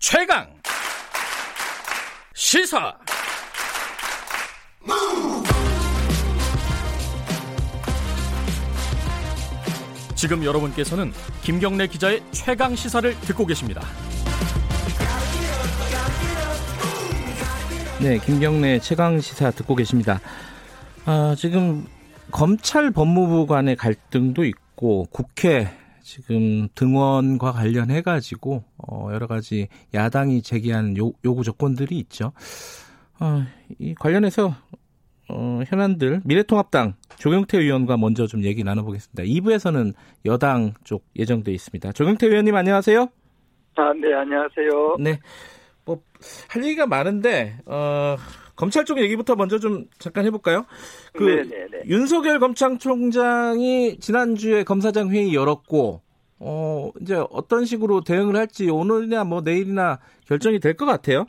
최강 시사 지금 여러분께서는 김경래 기자의 최강 시사를 듣고 계십니다. 네, 김경래 최강 시사 듣고 계십니다. 아, 지금 검찰 법무부 간의 갈등도 있고 국회 지금 등원과 관련해 가지고 어 여러 가지 야당이 제기한 요, 요구 조건들이 있죠. 어, 이 관련해서 어, 현안들 미래통합당 조경태 의원과 먼저 좀 얘기 나눠보겠습니다. 2부에서는 여당 쪽 예정돼 있습니다. 조경태 의원님 안녕하세요. 아, 네, 안녕하세요. 네. 뭐 할 얘기가 많은데 어, 검찰 쪽 얘기부터 먼저 좀 잠깐 해볼까요? 그 네네네. 윤석열 검찰총장이 지난주에 검사장 회의 열었고 어 이제 어떤 식으로 대응을 할지 오늘이나 뭐 내일이나 결정이 될 것 같아요.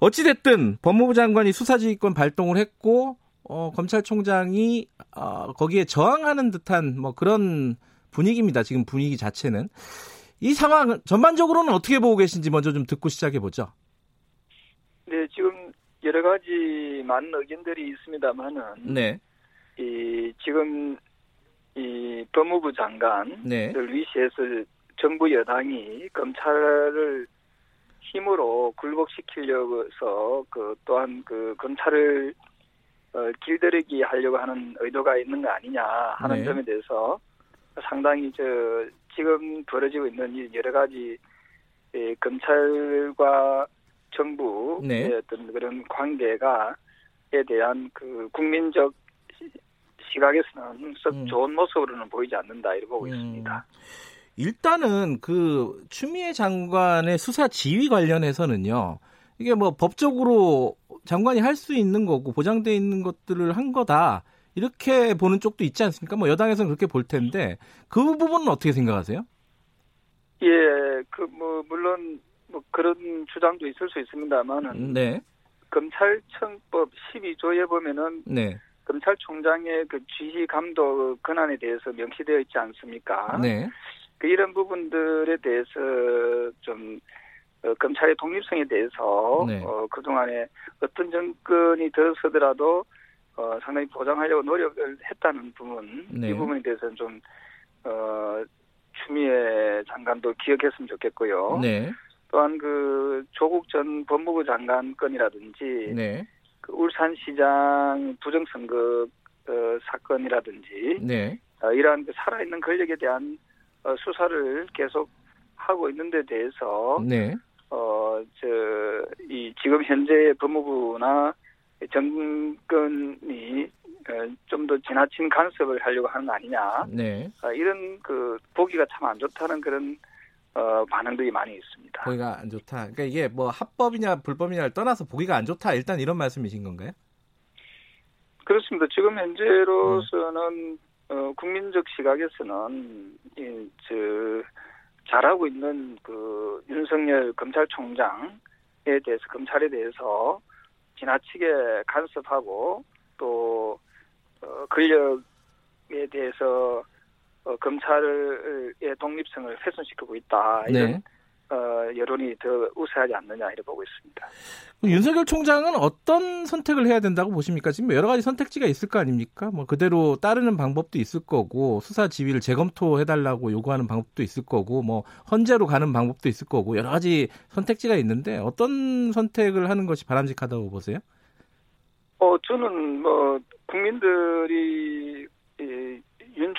어찌 됐든 법무부 장관이 수사지휘권 발동을 했고 어 검찰총장이 어 거기에 저항하는 듯한 뭐 그런 분위기입니다. 지금 분위기 자체는 이 상황 전반적으로는 어떻게 보고 계신지 먼저 좀 듣고 시작해 보죠. 네, 지금 여러 가지 많은 의견들이 있습니다만은 네. 이 지금 이 법무부 장관을 네. 위시해서 정부 여당이 검찰을 힘으로 굴복시키려고서 그 또한 그 검찰을 어, 길들이기 하려고 하는 의도가 있는 거 아니냐 하는 네. 점에 대해서 상당히 저 지금 벌어지고 있는 여러 가지 예, 검찰과 정부의 네. 어떤 그런 관계가에 대한 그 국민적 시각에서는 썩 음. 좋은 모습으로는 보이지 않는다 이렇게 보고 음. 있습니다. 일단은 그 추미애 장관의 수사 지휘 관련해서는요. 이게 뭐 법적으로 장관이 할 수 있는 거고 보장돼 있는 것들을 한 거다. 이렇게 보는 쪽도 있지 않습니까? 뭐 여당에서는 그렇게 볼 텐데 그 부분은 어떻게 생각하세요? 예, 그 뭐 물론 뭐 그런 주장도 있을 수 있습니다만은 네. 검찰청법 12조에 보면은 네. 검찰총장의 그 지휘 감독 권한에 대해서 명시되어 있지 않습니까? 네. 그 이런 부분들에 대해서 좀 어, 검찰의 독립성에 대해서 네. 어, 그 동안에 어떤 정권이 들어서더라도 어, 상당히 보장하려고 노력을 했다는 부분 네. 이 부분에 대해서는 좀 어, 추미애 장관도 기억했으면 좋겠고요. 네. 또한 그 조국 전 법무부 장관 건이라든지 네. 그 울산시장 부정선거 어, 사건이라든지 네. 어, 이러한 그 살아있는 권력에 대한 어, 수사를 계속 하고 있는 데 대해서 네. 어, 저, 이 지금 현재 법무부나 정권이 어, 좀더 지나친 간섭을 하려고 하는 거 아니냐. 네. 어, 이런 그 보기가 참 안 좋다는 그런 어, 반응들이 많이 있습니다. 보기가 안 좋다. 그러니까 이게 뭐 합법이냐 불법이냐를 떠나서 보기가 안 좋다. 일단 이런 말씀이신 건가요? 그렇습니다. 지금 현재로서는 음. 어, 국민적 시각에서는 이, 저, 잘하고 있는 그 윤석열 검찰총장에 대해서 검찰에 대해서 지나치게 간섭하고 또 어, 권력에 대해서 어, 검찰의 독립성을 훼손시키고 있다 이런 네. 어, 여론이 더 우세하지 않느냐 이렇게 보고 있습니다. 윤석열 총장은 어떤 선택을 해야 된다고 보십니까? 지금 여러 가지 선택지가 있을 거 아닙니까? 뭐 그대로 따르는 방법도 있을 거고 수사 지휘를 재검토해 달라고 요구하는 방법도 있을 거고 뭐 헌재로 가는 방법도 있을 거고 여러 가지 선택지가 있는데 어떤 선택을 하는 것이 바람직하다고 보세요? 어 저는 뭐 국민들이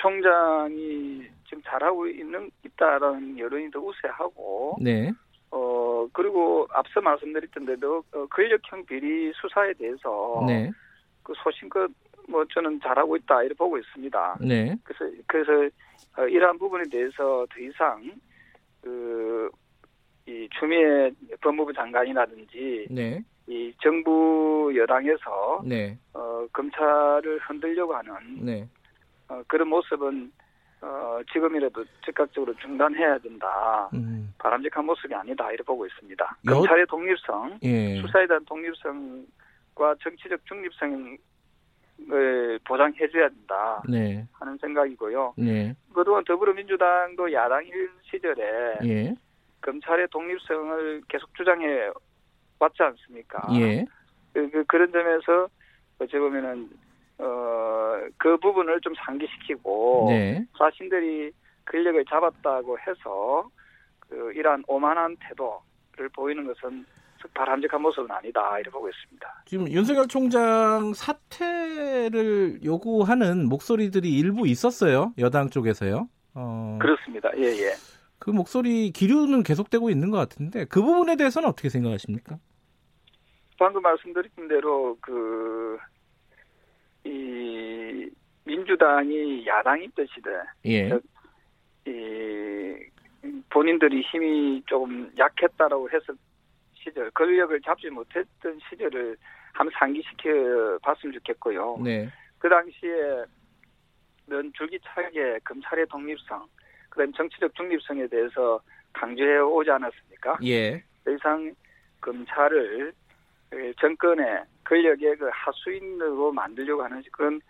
윤 총장이 지금 잘하고 있는 있다라는 여론이 더 우세하고 네. 어 그리고 앞서 말씀드렸던 대로 어, 권력형 비리 수사에 대해서 네. 그 소신껏 뭐 저는 잘하고 있다 이렇게 보고 있습니다. 네. 그래서 그래서 어, 이러한 부분에 대해서 더 이상 그이 추미애 법무부 장관이라든지 네. 이 정부 여당에서 네. 어 검찰을 흔들려고 하는 네. 어, 그런 모습은 어, 지금이라도 즉각적으로 중단해야 된다. 음. 바람직한 모습이 아니다. 이렇게 보고 있습니다. 여... 검찰의 독립성, 예. 수사에 대한 독립성과 정치적 중립성을 보장해줘야 된다. 네. 하는 생각이고요. 네. 그동안 더불어민주당도 야당 일 시절에 예. 검찰의 독립성을 계속 주장해 왔지 않습니까? 예. 그, 그, 그런 점에서 어찌 보면은 어 그 부분을 좀 상기시키고 네. 자신들이 권력을 잡았다고 해서 그 이러한 오만한 태도를 보이는 것은 바람직한 모습은 아니다 이렇게 보고 있습니다. 지금 윤석열 총장 사퇴를 요구하는 목소리들이 일부 있었어요 여당 쪽에서요. 어... 그렇습니다. 예 예. 그 목소리 기류는 계속되고 있는 것 같은데 그 부분에 대해서는 어떻게 생각하십니까? 방금 말씀드린 대로 그 이 민주당이 야당인 뜻이되 예. 이 본인들이 힘이 조금 약했다라고 해서 시절 권력을 잡지 못했던 시절을 한번 상기시켜 봤으면 좋겠고요. 네. 그 당시에 는 줄기차게 검찰의 독립성, 그다음 정치적 중립성에 대해서 강조해 오지 않았습니까? 예. 더 이상 검찰을 정권의 권력의 그 하수인으로 만들려고 하는 그런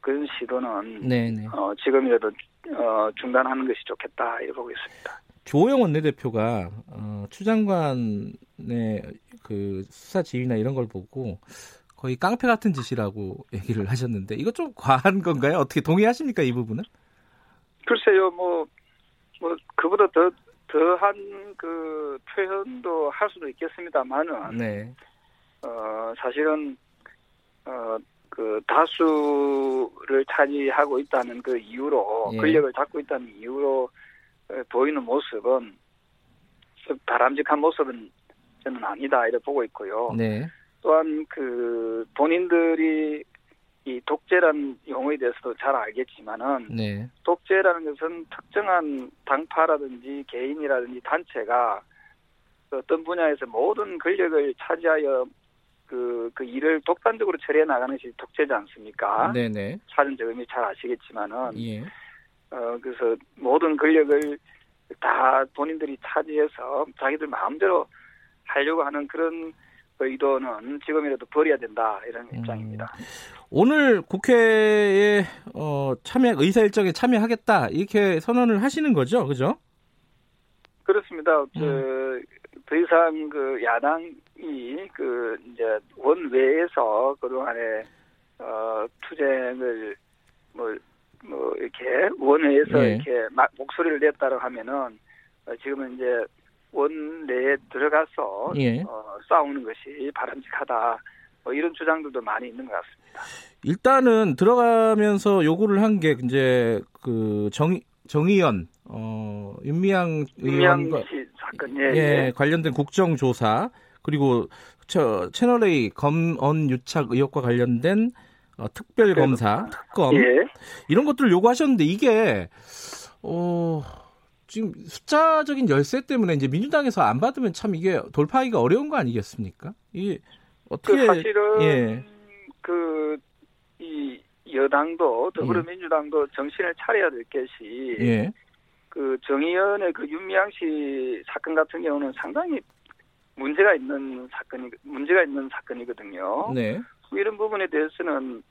그런 시도는 네네. 어, 지금이라도 어, 중단하는 것이 좋겠다 이렇게 보고 있습니다. 조영 원내대표가 어, 추 장관의 그 수사 지휘나 이런 걸 보고 거의 깡패 같은 짓이라고 얘기를 하셨는데 이거 좀 과한 건가요? 어떻게 동의하십니까 이 부분은? 글쎄요, 뭐, 뭐 그보다 더 더한 그 표현도 할 수도 있겠습니다만은, 네. 어 사실은 어 그 다수를 차지하고 있다는 그 이유로 예. 권력을 잡고 있다는 이유로 보이는 모습은 바람직한 모습은 저는 아니다 이렇게 보고 있고요. 네. 또한 그 본인들이 이 독재라는 용어에 대해서도 잘 알겠지만은 네. 독재라는 것은 특정한 당파라든지 개인이라든지 단체가 어떤 분야에서 모든 권력을 차지하여 그, 그 일을 독단적으로 처리해 나가는 것이 독재지 않습니까? 네네. 사전적 의미 잘 아시겠지만은. 예. 어, 그래서 모든 권력을 다 본인들이 차지해서 자기들 마음대로 하려고 하는 그런 의도는 지금이라도 버려야 된다 이런 음. 입장입니다. 오늘 국회에 어, 참여 의사 일정에 참여하겠다 이렇게 선언을 하시는 거죠, 그죠? 그렇습니다. 음. 더 이상 그 야당이 그 이제 원외에서 그동안에 어, 투쟁을 뭐, 뭐 이렇게 원외에서 네. 이렇게 막 목소리를 냈다고 하면은 어, 지금은 이제 원내에 들어가서 예. 어, 싸우는 것이 바람직하다. 뭐 이런 주장들도 많이 있는 것 같습니다. 일단은 들어가면서 요구를 한 게 이제 그 정, 정의연 어, 윤미향 의원과 사건 예, 예, 예, 관련된 국정조사 그리고 저 채널 A 검언 유착 의혹과 관련된 어, 특별 검사 특검 예. 이런 것들을 요구하셨는데 이게 어 지금 숫자적인 열세 때문에 이제 민주당에서 안 받으면 참 이게 돌파하기가 어려운 거 아니겠습니까? 이게 어떻게 그 사실은 예. 그이 여당도 더불어민주당도 예. 정신을 차려야 될 것이 예. 그 정의연의 그 윤미향 씨 사건 같은 경우는 상당히 문제가 있는 사건이 문제가 있는 사건이거든요. 네. 이런 부분에 대해서는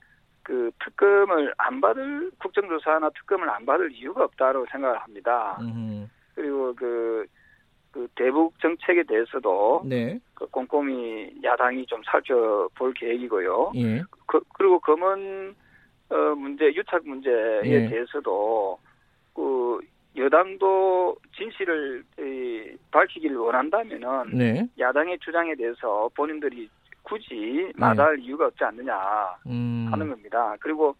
그 특검을 안 받을 국정조사나 특검을 안 받을 이유가 없다고 생각을 합니다. 음흠. 그리고 그, 그 대북 정책에 대해서도 네. 그 꼼꼼히 야당이 좀 살펴볼 계획이고요. 예. 그, 그리고 검은 어, 문제 유착 문제에 예. 대해서도 그 여당도 진실을 이, 밝히기를 원한다면은 네. 야당의 주장에 대해서 본인들이 굳이 마다할 네. 이유가 없지 않느냐 음. 하는 겁니다. 그리고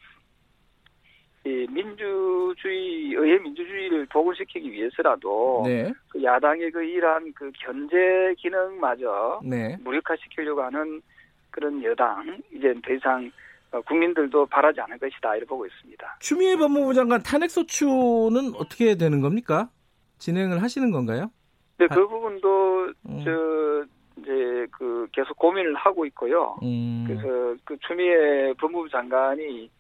이 민주주의 의회 민주주의를 복원시키기 위해서라도 네. 그 야당의 그 이러한 그 견제 기능마저 네. 무력화시키려고 하는 그런 여당 이제 더 이상 어, 국민들도 바라지 않을 것이다 이렇게 보고 있습니다. 추미애 법무부 장관 탄핵 소추는 어떻게 되는 겁니까? 진행을 하시는 건가요? 네, 그 부분도 음. 저 이제 그 계속 고민을 하고 있고요. 음. 그래서 그 추미애 법무부 장관이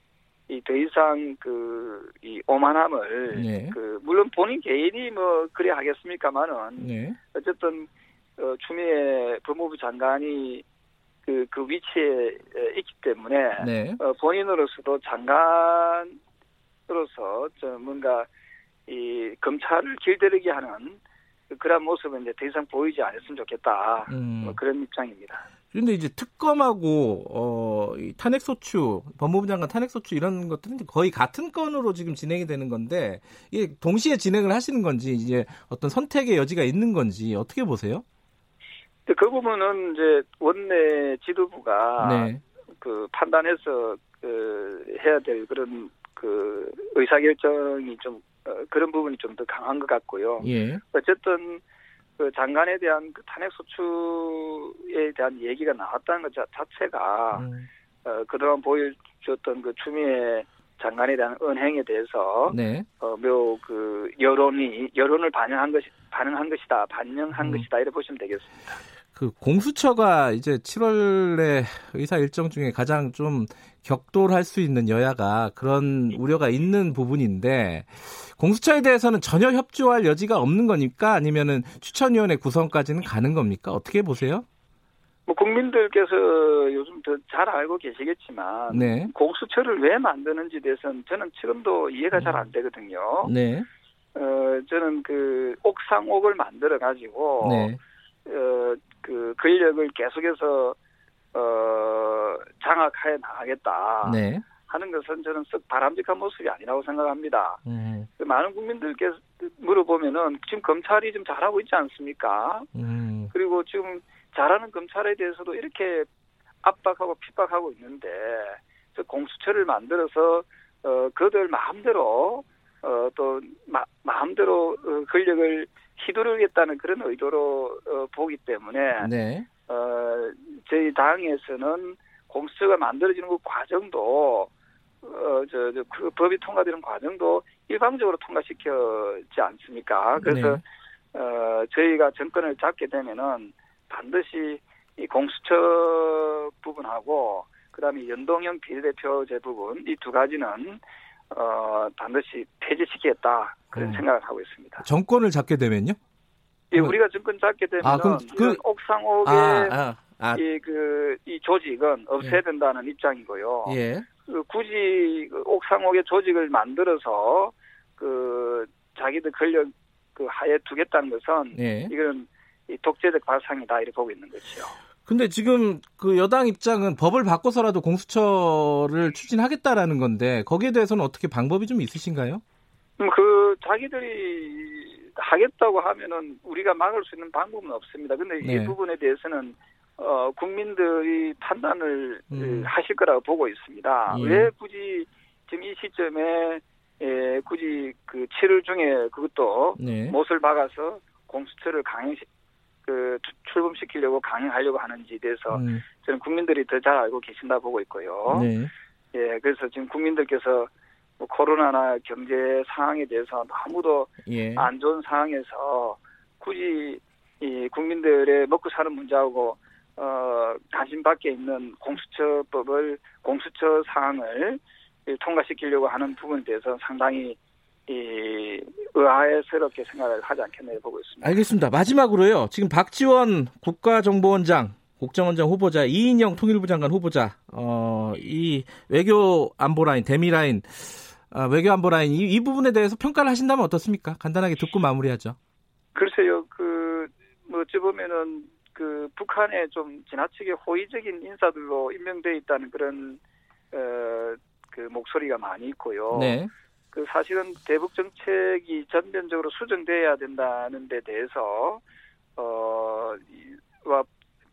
이더 이상 그 이 오만함을 네. 그 물론 본인 개인이 뭐 그래 하겠습니까만은 네. 어쨌든 어, 추미애 법무부 장관이 그, 그 위치에 있기 때문에 네. 어, 본인으로서도 장관으로서 저 뭔가 이 검찰을 길들이게 하는 그런 모습은 이제 더 이상 보이지 않았으면 좋겠다. 음. 뭐 그런 입장입니다. 그런데 이제 특검하고 어, 이 탄핵 소추, 법무부 장관 탄핵 소추 이런 것들은 거의 같은 건으로 지금 진행이 되는 건데 이게 동시에 진행을 하시는 건지 이제 어떤 선택의 여지가 있는 건지 어떻게 보세요? 그 부분은 이제 원내 지도부가 네. 그 판단해서 그 해야 될 그런 그 의사결정이 좀 어, 그런 부분이 좀 더 강한 것 같고요. 예. 어쨌든 그 장관에 대한 그 탄핵 소추에 대한 얘기가 나왔다는 것 자체가 음. 어, 그동안 보여줬던 그 추미애 장관에 대한 은행에 대해서 네. 어, 묘그 여론이 여론을 반영한 것이 반영한 것이다 반영한 음. 것이다 이렇게 보시면 되겠습니다. 그 공수처가 이제 7월에 의사 일정 중에 가장 좀 격돌할 수 있는 여야가 그런 우려가 있는 부분인데 공수처에 대해서는 전혀 협조할 여지가 없는 거니까 아니면은 추천위원회 구성까지는 가는 겁니까? 어떻게 보세요? 뭐 국민들께서 요즘 더잘 알고 계시겠지만 네. 공수처를 왜 만드는지 대해서는 저는 지금도 이해가 잘 안 되거든요. 네. 어 저는 그 옥상옥을 만들어 가지고 네. 어그 권력을 계속해서 어 장악해 나가겠다. 네. 하는 것은 저는 썩 바람직한 모습이 아니라고 생각합니다. 음. 많은 국민들께서 물어보면은 지금 검찰이 좀 잘하고 있지 않습니까? 음. 그리고 지금 잘하는 검찰에 대해서도 이렇게 압박하고 핍박하고 있는데 공수처를 만들어서 어 그들 마음대로 어 또 마음대로 어, 권력을 휘두르겠다는 그런 의도로 어, 보기 때문에 네. 어 저희 당에서는 공수처가 만들어지는 그 과정도 어, 저, 저, 그 법이 통과되는 과정도 일방적으로 통과시켜지 않습니까? 그래서, 네. 어, 저희가 정권을 잡게 되면은 반드시 이 공수처 부분하고 그 다음에 연동형 비례대표제 부분 이 두 가지는 어, 반드시 폐지시키겠다 그런 음. 생각을 하고 있습니다. 정권을 잡게 되면요? 예, 우리가 정권 잡게 되면 아, 그럼 그 옥상옥의 아, 아, 아. 이, 그, 이 조직은 없애야 예. 된다는 입장이고요. 예. 그 굳이 그 옥상옥의 조직을 만들어서 그 자기들 권력 그 하에 두겠다는 것은 예. 이거는 이 독재적 발상이다 이렇게 보고 있는 거죠. 근데 지금 그 여당 입장은 법을 바꿔서라도 공수처를 추진하겠다라는 건데 거기에 대해서는 어떻게 방법이 좀 있으신가요? 음, 그 자기들이 하겠다고 하면은 우리가 막을 수 있는 방법은 없습니다. 근데 네. 이 부분에 대해서는 어, 국민들이 판단을 음. 하실 거라고 보고 있습니다. 예. 왜 굳이 지금 이 시점에 예, 굳이 그 7월 중에 그것도 네. 못을 박아서 공수처를 강행시 그 출범시키려고 강행하려고 하는지에 대해서 음. 저는 국민들이 더 잘 알고 계신다 보고 있고요. 네. 예, 그래서 지금 국민들께서 뭐 코로나나 경제 상황에 대해서 아무도 예. 안 좋은 상황에서 굳이 이 국민들의 먹고 사는 문제하고 어, 관심 밖에 있는 공수처법을 공수처 사항을 통과시키려고 하는 부분에 대해서 상당히 이 의아해스럽게 생각을 하지 않겠나 보고 있습니다. 알겠습니다. 마지막으로요. 지금 박지원 국가정보원장 국정원장 후보자 이인영 통일부 장관 후보자 어, 이 외교 안보 라인 대미 라인 아, 외교 안보 라인 이, 이 부분에 대해서 평가를 하신다면 어떻습니까? 간단하게 듣고 마무리하죠. 글쎄요. 그 뭐 어찌 보면은 그 북한에 좀 지나치게 호의적인 인사들로 임명돼 있다는 그런 어, 그 목소리가 많이 있고요. 네. 그 사실은 대북 정책이 전면적으로 수정돼야 된다는 데 대해서 어와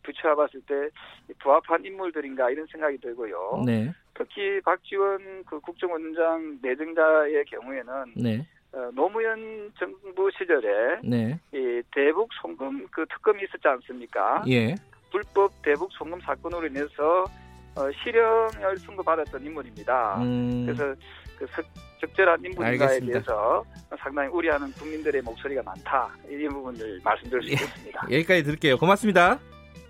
부처와 봤을 때 부합한 인물들인가 이런 생각이 들고요. 네. 특히 박지원 그 국정원장 내정자의 경우에는 네. 어, 노무현 정부 시절에 네. 이 대북 송금 그 특검이 있었지 않습니까? 예. 불법 대북 송금 사건으로 인해서 어, 실형을 선고받았던 인물입니다. 음. 그래서 그 적절한 인물인가에 대해서 상당히 우려하는 국민들의 목소리가 많다. 이 부분을 말씀드릴 수 예. 있겠습니다. 예, 여기까지 들을게요. 고맙습니다.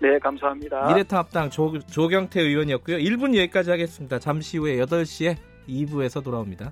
네, 감사합니다. 미래통합당 조, 조경태 의원이었고요. 1분 여기까지 하겠습니다. 잠시 후에 8시에 2부에서 돌아옵니다.